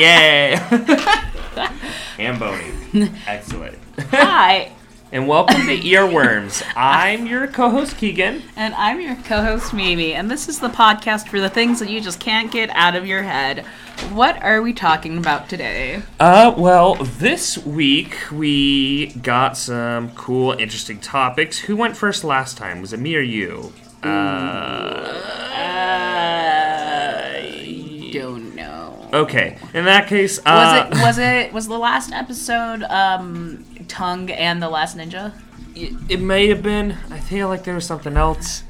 Yay! Hamboni. Excellent. Hi, And welcome to Earworms. I'm your co-host Keagan. and I'm your co host Mimi, and this is the podcast for the things that you just can't get out of your head. What are we talking about today? Uh, well, this week we got some cool, interesting topics. Who went first last time? Was it me or you? Uh, okay. In that case, Was uh, it was it was the last episode um Tongue and the Last Ninja? it, it may have been. I feel like there was something else.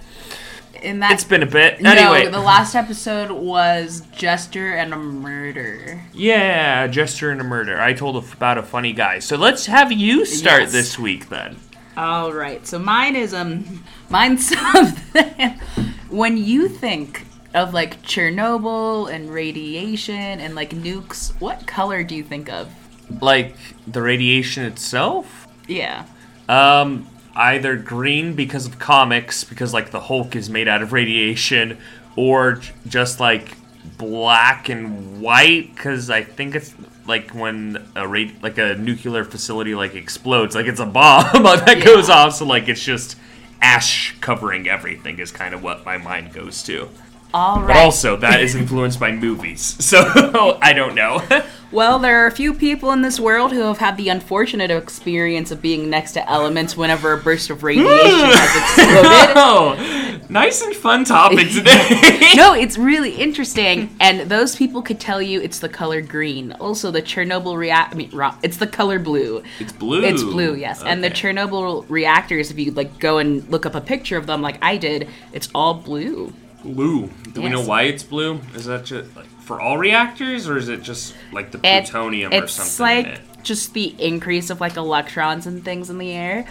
In that It's been a bit. no, Anyway, the last episode was Jester and a Murder. yeah, Jester and a murder. I told about a funny guy. So let's have you start Yes. this week then. All right. So mine is um mine's something when you think of like Chernobyl and radiation and like nukes, what color do you think of? Like the radiation itself. Yeah. Um, either green because of comics, because like the Hulk is made out of radiation, or j- just like black and white, because I think it's like when a ra- like a nuclear facility like explodes, like it's a bomb that Yeah. goes off, so like it's just ash covering everything is kind of what my mind goes to. All right. But also that is influenced by movies, so I don't know. well, there are a few people in this world who have had the unfortunate experience of being next to elements whenever a burst of radiation hmm. has exploded. oh, nice and fun topic today. no, it's really interesting, and those people could tell you it's the color green. Also, the Chernobyl react. I mean, wrong. It's the color blue. It's blue. It's blue, yes. And the Chernobyl reactors, if you like go and look up a picture of them, like I did, it's all blue. Blue. Do we know why it's blue? Is that just like for all reactors, or is it just like the It- plutonium or something? it's like it? just the increase of like electrons and things in the air.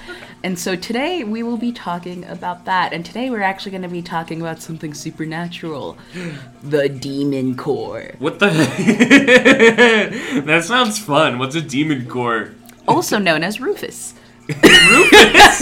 And so today we will be talking about that. And today we're actually going to be talking about something supernatural, the demon core. What the? that sounds fun. What's a demon core? also known as Rufus. Rufus.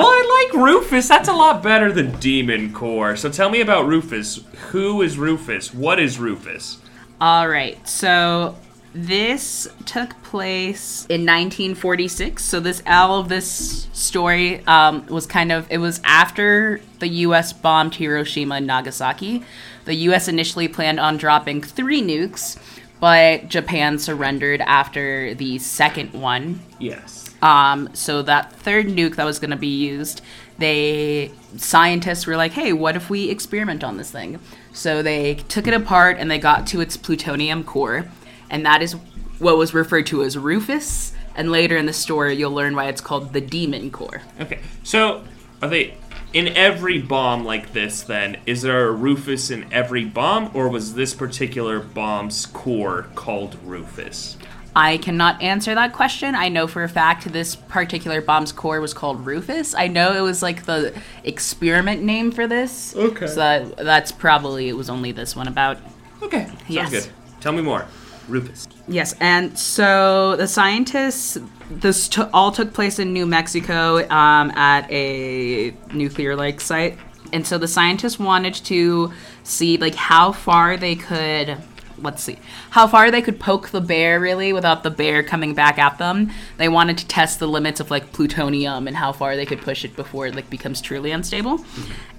Well, I like Rufus. That's a lot better than demon core. So tell me about Rufus. Who is Rufus? What is Rufus? All right. So this took place in 1946. So this all of this story um, was kind of it was after the U.S. bombed Hiroshima and Nagasaki. The U.S. initially planned on dropping three nukes, but Japan surrendered after the second one. Yes. Um, so that third nuke that was going to be used, they scientists were like, "Hey, what if we experiment on this thing?" So they took it apart and they got to its plutonium core, and that is what was referred to as Rufus. And later in the story, you'll learn why it's called the Demon Core. Okay. So are they in every bomb like this? Then is there a Rufus in every bomb, or was this particular bomb's core called Rufus? I cannot answer that question. I know for a fact this particular bomb's core was called Rufus. I know it was like the experiment name for this. Okay. So that, that's probably it was only this one about. Okay. Sounds Yes. good. Tell me more. Rufus. Yes, and so the scientists, this t- all took place in New Mexico um, at a nuclear like site, and so the scientists wanted to see like how far they could. Let's see how far they could poke the bear really without the bear coming back at them. They wanted to test the limits of like plutonium and how far they could push it before it like becomes truly unstable.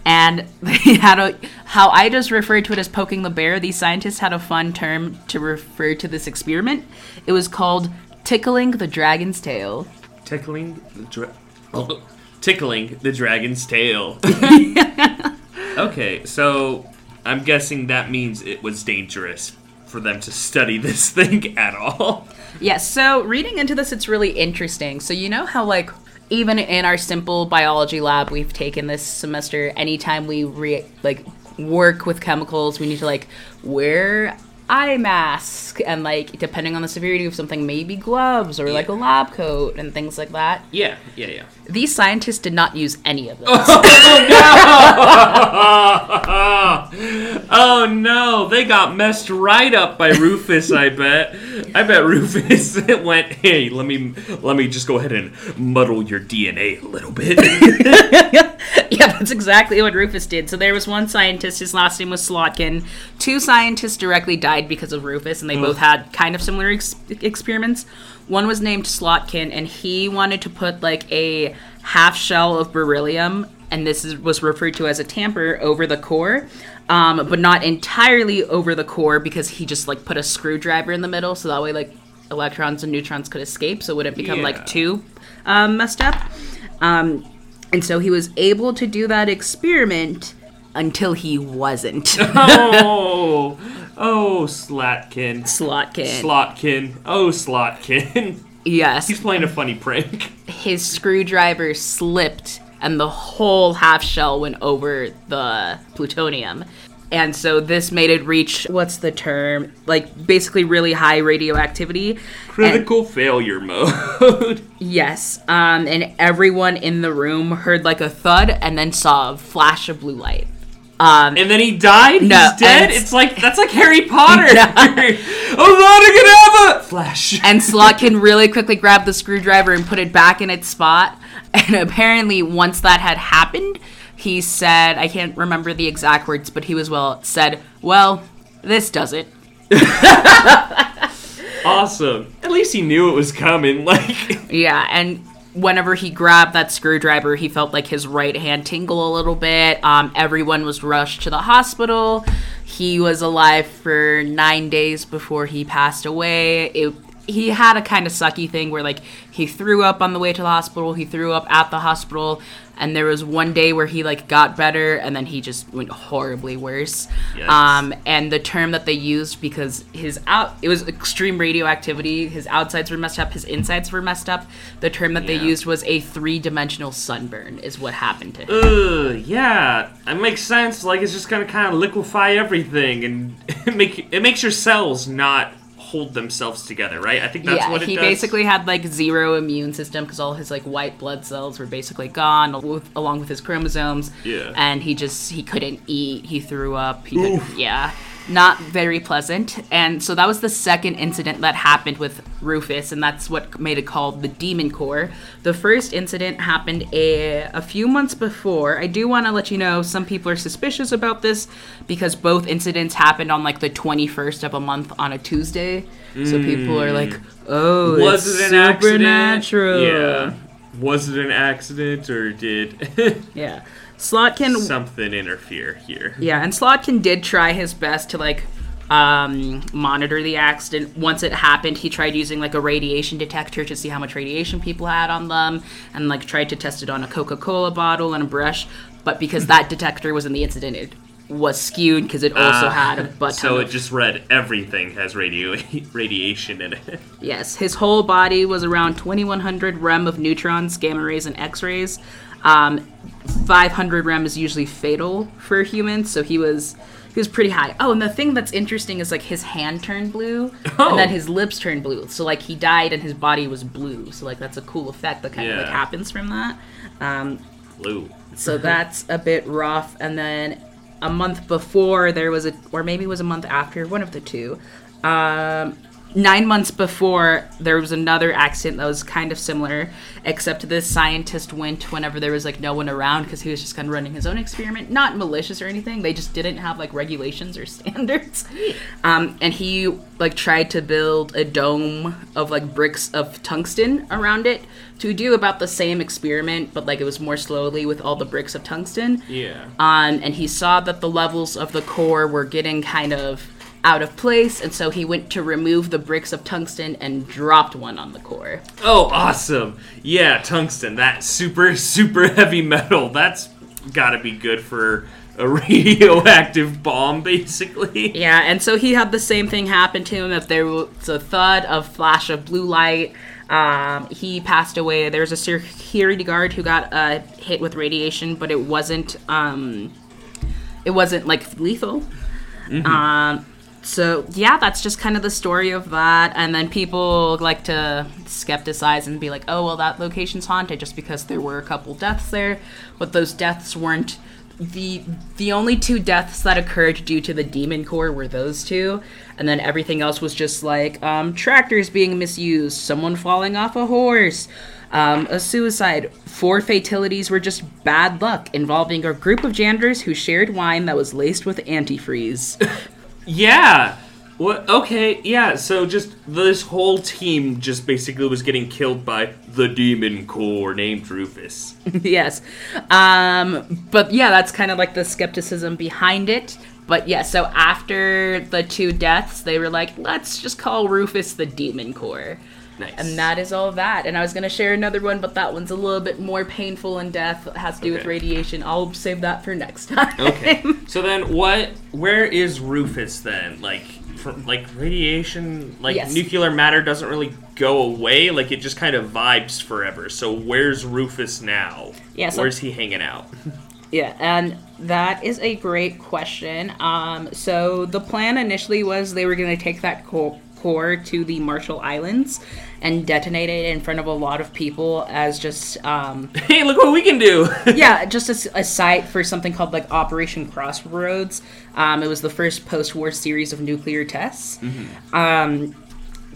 And they had a how I just referred to it as poking the bear. These scientists had a fun term to refer to this experiment. It was called tickling the dragon's tail. Tickling the dra- oh, tickling the dragon's tail. okay, so I'm guessing that means it was dangerous for them to study this thing at all. Yes, so reading into this, it's really interesting. So, you know how, like, even in our simple biology lab we've taken this semester, anytime we re- like work with chemicals, we need to like wear eye mask and like depending on the severity of something, maybe gloves or like a lab coat and things like that. Yeah, yeah, yeah. These scientists did not use any of those. oh no, oh no! they got messed right up by Rufus, I bet. I bet Rufus went, "Hey, let me let me just go ahead and muddle your DNA a little bit." Yeah, that's exactly what Rufus did. So there was one scientist, his last name was Slotkin. Two scientists directly died because of Rufus, and they both had kind of similar ex- experiments. One was named Slotkin, and he wanted to put like a half shell of beryllium, and this is, was referred to as a tamper, over the core. Um, but not entirely over the core because he just like put a screwdriver in the middle so that way like electrons and neutrons could escape so it wouldn't become Yeah. like too um, messed up. Um, and so he was able to do that experiment until he wasn't. oh, oh, Slatkin. Slotkin. Slotkin. Oh, Slotkin. yes. He's playing a funny prank. His screwdriver slipped and the whole half shell went over the plutonium. And so this made it reach what's the term? Like basically really high radioactivity. And- Critical failure mode. Yes, um, and everyone in the room heard like a thud and then saw a flash of blue light. Um, and then he died? No, He's dead? and- It's like, that's like Harry Potter. No. Avada Flash. and Slotkin really quickly grabbed the screwdriver and put it back in its spot. And apparently, once that had happened, he said, I can't remember the exact words, but he was well said, "Well, this does it." awesome. At least he knew it was coming. Like, Yeah, and whenever he grabbed that screwdriver, he felt like his right hand tingle a little bit. Um, everyone was rushed to the hospital. He was alive for nine days before he passed away. It, he had a kind of sucky thing where, like, he threw up on the way to the hospital, he threw up at the hospital, and there was one day where he, like, got better, and then he just went horribly worse. Yikes. Um, and the term that they used because his out it was extreme radioactivity his outsides were messed up his insides were messed up the term that they used was a three-dimensional sunburn is what happened to him Ugh, yeah, it makes sense. Like it's just gonna kind of liquefy everything and make it makes your cells not hold themselves together, right? I think that's yeah what it he does. basically had like zero immune system because all his like white blood cells were basically gone al- along with his chromosomes Yeah. and he just he couldn't eat he threw up he yeah not very pleasant. And so that was the second incident that happened with rufus and that's what made it called the demon core. The first incident happened a, a few months before. I do want to let you know some people are suspicious about this because both incidents happened on like the 21st of a month on a tuesday. So people are hmm. like oh was it's it an supernatural. Accident? Yeah. Was it an accident or did yeah slotkin something interfere here? Yeah, and Slotkin did try his best to like um, monitor the accident. Once it happened, he tried using like a radiation detector to see how much radiation people had on them, and like tried to test it on a Coca-Cola bottle and a brush. But because that detector was in the incident, it was skewed because it also Ah, had a butt So of it just read everything has radio radiation in it. Yes, his whole body was around 2100 rem of neutrons, gamma rays, and X rays. Um, 500 rem is usually fatal for humans, so he was he was pretty high. Oh, and the thing that's interesting is like his hand turned blue, Oh. and then his lips turned blue. So like he died and his body was blue. So like that's a cool effect that kind of like happens from that. Um, Blue. so that's a bit rough. And then a month before, there was a, or maybe it was a month after, one of the two. Um, nine months before, there was another accident that was kind of similar, except this scientist went whenever there was like no one around because he was just kind of running his own experiment. Not malicious or anything. They just didn't have like regulations or standards. Um, and he like tried to build a dome of like bricks of tungsten around it to do about the same experiment, but like it was more slowly with all the bricks of tungsten. Yeah. Um, and he saw that the levels of the core were getting kind of out of place, and so he went to remove the bricks of tungsten and dropped one on the core. Oh, awesome. Yeah, tungsten. That super, super heavy metal. That's gotta be good for a radioactive bomb, basically. Yeah, and so he had the same thing happen to him. If there was a thud, a flash of blue light, um, he passed away. There was a security guard who got uh, hit with radiation, but it wasn't. Um, it wasn't like lethal. Um, so yeah, that's just kind of the story of that. And then people like to skepticize and be like, "Oh, well, that location's haunted just because there were a couple deaths there, but those deaths weren't the the only two deaths that occurred due to the demon core were those two, and then everything else was just like um, tractors being misused, someone falling off a horse, um, a suicide. Four fatalities were just bad luck involving a group of janitors who shared wine that was laced with antifreeze. Yeah. What? Okay. Yeah. So just this whole team just basically was getting killed by the demon core named Rufus. yes. Um, but yeah, that's kind of like the skepticism behind it. But yeah, so after the two deaths, they were like, let's just call Rufus the Demon Core. Nice. And that is all that. And I was going to share another one, but that one's a little bit more painful in death. It has to do with radiation. I'll save that for next time. Okay. so then, what? Where is Rufus then? Like, from like radiation, like Yes. nuclear matter doesn't really go away. Like it just kind of vibes forever. So where's Rufus now? Yeah, so- Where's he hanging out? Yeah, and that is a great question. Um, so the plan initially was they were going to take that core, core to the Marshall Islands and detonate it in front of a lot of people as just um, hey, look what we can do. yeah, just a site for something called like Operation Crossroads. Um, it was the first post-war series of nuclear tests. Um,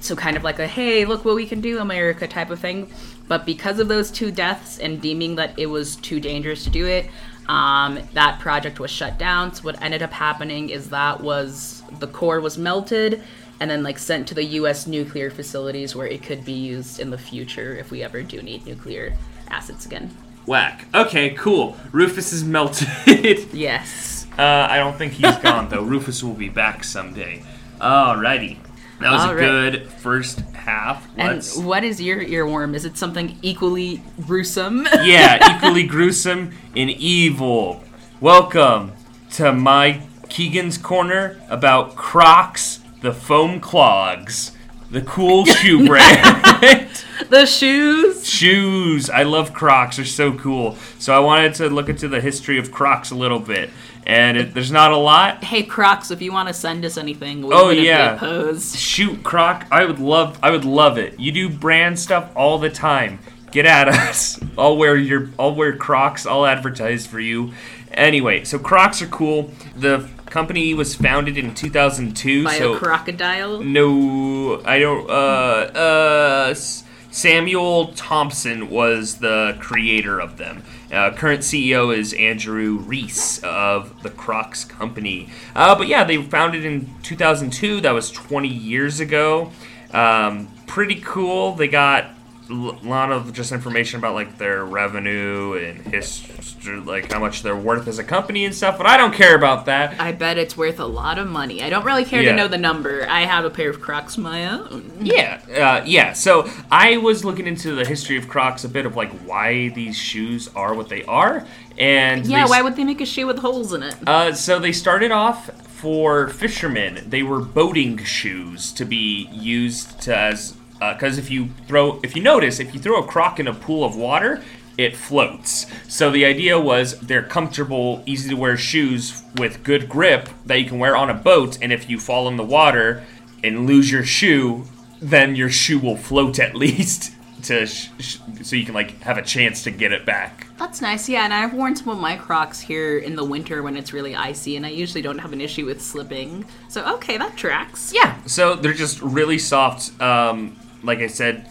so kind of like a hey, look what we can do, America type of thing. But because of those two deaths and deeming that it was too dangerous to do it, um, that project was shut down. So what ended up happening is that was the core was melted and then like sent to the U.S. nuclear facilities where it could be used in the future if we ever do need nuclear assets again. Whack. Okay, cool. Rufus is melted. Yes. Uh, I don't think he's gone though. Rufus will be back someday. Alrighty, that was All a right. good first half. And Let's what is your earworm? Is it something equally gruesome? yeah, equally gruesome and evil. Welcome to my Keagan's corner about Crocs, the foam clogs, the cool shoe brand. the shoes. Shoes. I love Crocs. They're so cool. So I wanted to look into the history of Crocs a little bit. And it, there's not a lot. Hey Crocs, if you want to send us anything, we Oh, yeah. opposed. Shoot, Croc. I would love. I would love it. You do brand stuff all the time. Get at us. I'll wear your. I'll wear Crocs. I'll advertise for you. Anyway, so Crocs are cool. The company was founded in 2002. By so a crocodile. no, I don't. Uh, uh, Samuel Thompson was the creator of them. Uh, current CEO is Andrew Rees of the Crocs Company. Uh, but yeah, they founded in 2002. That was 20 years ago. Um, pretty cool. They got a lot of just information about like their revenue and history, like how much they're worth as a company and stuff. But I don't care about that. I bet it's worth a lot of money. I don't really care Yeah. to know the number. I have a pair of Crocs my own. Yeah, uh, yeah. So I was looking into the history of Crocs, a bit of like why these shoes are what they are, and Yeah, they, why would they make a shoe with holes in it? Uh, so they started off for fishermen. They were boating shoes to be used to as because if you throw, if you notice, if you throw a croc in a pool of water, it floats. So the idea was they're comfortable, easy to wear shoes with good grip that you can wear on a boat, and if you fall in the water and lose your shoe, then your shoe will float at least to sh- sh- so you can like have a chance to get it back. That's nice, yeah. And I've worn some of my Crocs here in the winter when it's really icy, and I usually don't have an issue with slipping. So okay, that tracks. Yeah. So they're just really soft. Um, like I said,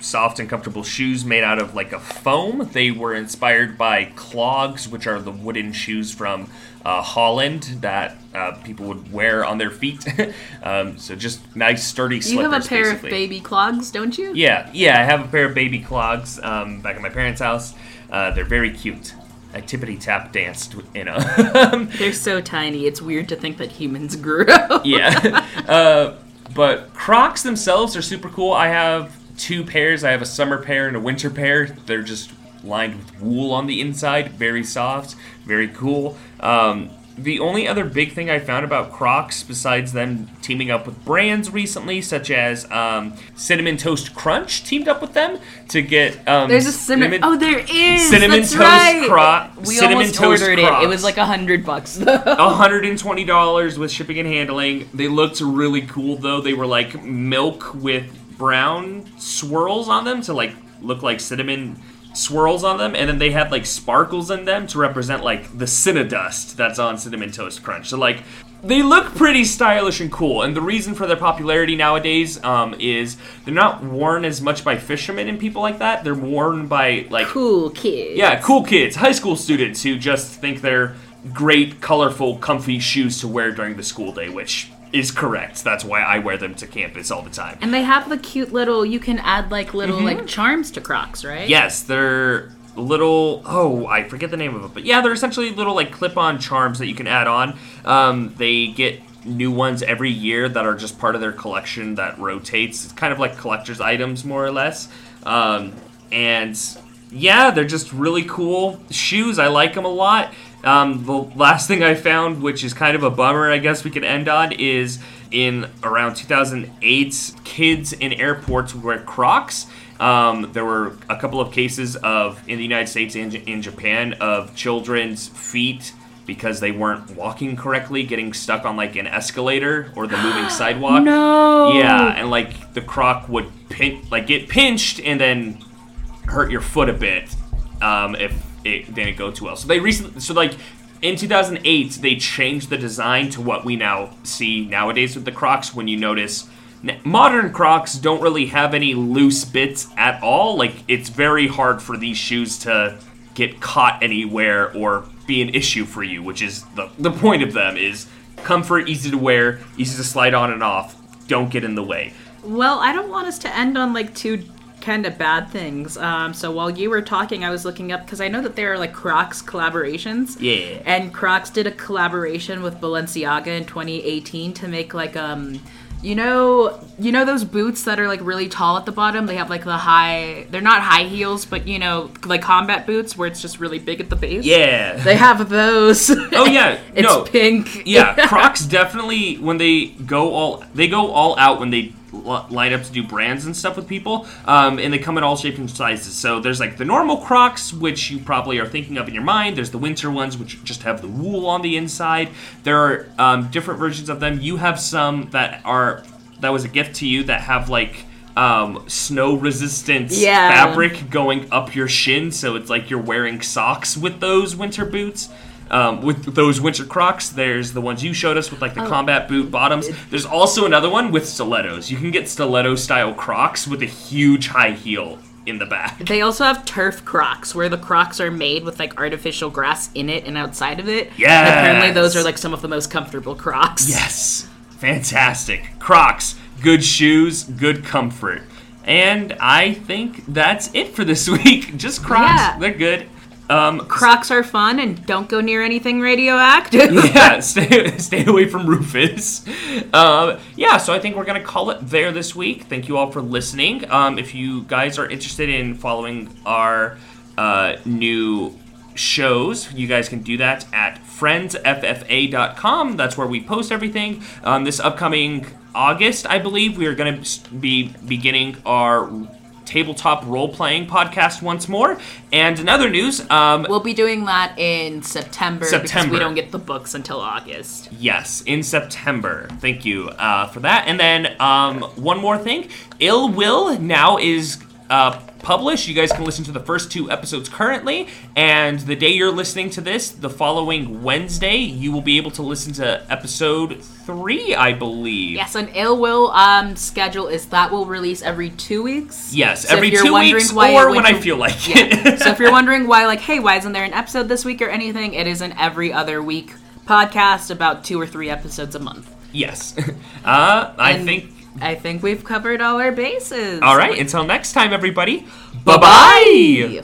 soft and comfortable shoes made out of like a foam. They were inspired by clogs, which are the wooden shoes from uh, Holland that uh, people would wear on their feet. um, so just nice, sturdy slippers. You have a pair basically. of baby clogs, don't you? Yeah, yeah. I have a pair of baby clogs um, back at my parents' house. Uh, they're very cute. I tippity tap danced in them. They're so tiny. It's weird to think that humans grew yeah. But Crocs themselves are super cool. I have two pairs. I have a summer pair and a winter pair. They're just lined with wool on the inside, very soft, very cool. Um, the only other big thing I found about Crocs, besides them teaming up with brands recently, such as um, Cinnamon Toast Crunch, teamed up with them to get um, There's a cinnamon. Oh, there is. Cinnamon That's Toast right. Croc- We Cinnamon almost Toast ordered it. It was like a hundred bucks though. $120 with shipping and handling. They looked really cool though. They were like milk with brown swirls on them to like look like cinnamon swirls on them, and then they had like sparkles in them to represent like the Cinnadust that's on Cinnamon Toast Crunch. So like they look pretty stylish and cool, and the reason for their popularity nowadays um, is they're not worn as much by fishermen and people like that. They're worn by like Cool kids. yeah, cool kids, high school students who just think they're great, colorful, comfy shoes to wear during the school day, which is correct. That's why I wear them to campus all the time. And they have the cute little. You can add like little Mm-hmm. like charms to Crocs, right? Yes, they're little. Oh, I forget the name of it, but yeah, they're essentially little like clip-on charms that you can add on. Um, they get new ones every year that are just part of their collection that rotates. It's kind of like collector's items, more or less. Um, and yeah, they're just really cool shoes. I like them a lot. Um, the last thing I found, which is kind of a bummer, I guess we could end on, is in around 2008, kids in airports wear Crocs. Um, there were a couple of cases of in the United States and in Japan of children's feet because they weren't walking correctly, getting stuck on like an escalator or the moving sidewalk. No. Yeah, and like the croc would pin, like get pinched and then hurt your foot a bit um, if it didn't go too well. So they recently, so like in 2008, they changed the design to what we now see nowadays with the Crocs. When you notice, modern Crocs don't really have any loose bits at all. Like it's very hard for these shoes to get caught anywhere or be an issue for you, which is the the point of them is comfort, easy to wear, easy to slide on and off. Don't get in the way. Well, I don't want us to end on like two kind of bad things. Um, so while you were talking, I was looking up because I know that there are like Crocs collaborations. Yeah. And Crocs did a collaboration with Balenciaga in 2018 to make like um. You know, you know those boots that are like really tall at the bottom. They have like the high. They're not high heels, but you know, like combat boots where it's just really big at the base. Yeah. They have those. Oh yeah, it's no. pink. yeah, Crocs definitely when they go all they go all out when they line up to do brands and stuff with people, um, and they come in all shapes and sizes. So there's like the normal Crocs, which you probably are thinking of in your mind. There's the winter ones, which just have the wool on the inside. There are um, different versions of them. You have some that are that was a gift to you that have like. Um, snow resistant Yeah. fabric going up your shin, so it's like you're wearing socks with those winter boots. Um, with those winter Crocs, there's the ones you showed us with like the combat boot bottoms. There's also another one with stilettos. You can get stiletto style Crocs with a huge high heel in the back. They also have turf crocs, where the crocs are made with like artificial grass in it and outside of it. Yeah. Apparently, those are like some of the most comfortable crocs. Yes, fantastic Crocs, good shoes, good comfort. And I think that's it for this week. Just Crocs, Yeah. they're good. Um, Crocs are fun and don't go near anything radioactive. yeah, stay, stay away from Rufus. Um, yeah, so I think we're going to call it there this week. Thank you all for listening. Um, if you guys are interested in following our uh, new shows, you guys can do that at friendsffa.com. That's where we post everything. Um, this upcoming August, I believe, we are going to be beginning our tabletop role playing podcast once more. And in other news, um, We'll be doing that in September, because September. we don't get the books until August. Yes, in September. Thank you uh, for that. And then um, one more thing Ill Will now is uh, published. You guys can listen to the first two episodes currently. And the day you're listening to this, the following Wednesday, you will be able to listen to episode three, I believe. Yes, an ill will um, schedule is that will release every two weeks. Yes, So every two weeks why or when I feel like Yeah. it. so if you're wondering why, like, hey, why isn't there an episode this week or anything? It is an every other week podcast, about two or three episodes a month. yes. Uh, I And think. I think we've covered all our bases. All right, until next time, everybody. Bye bye.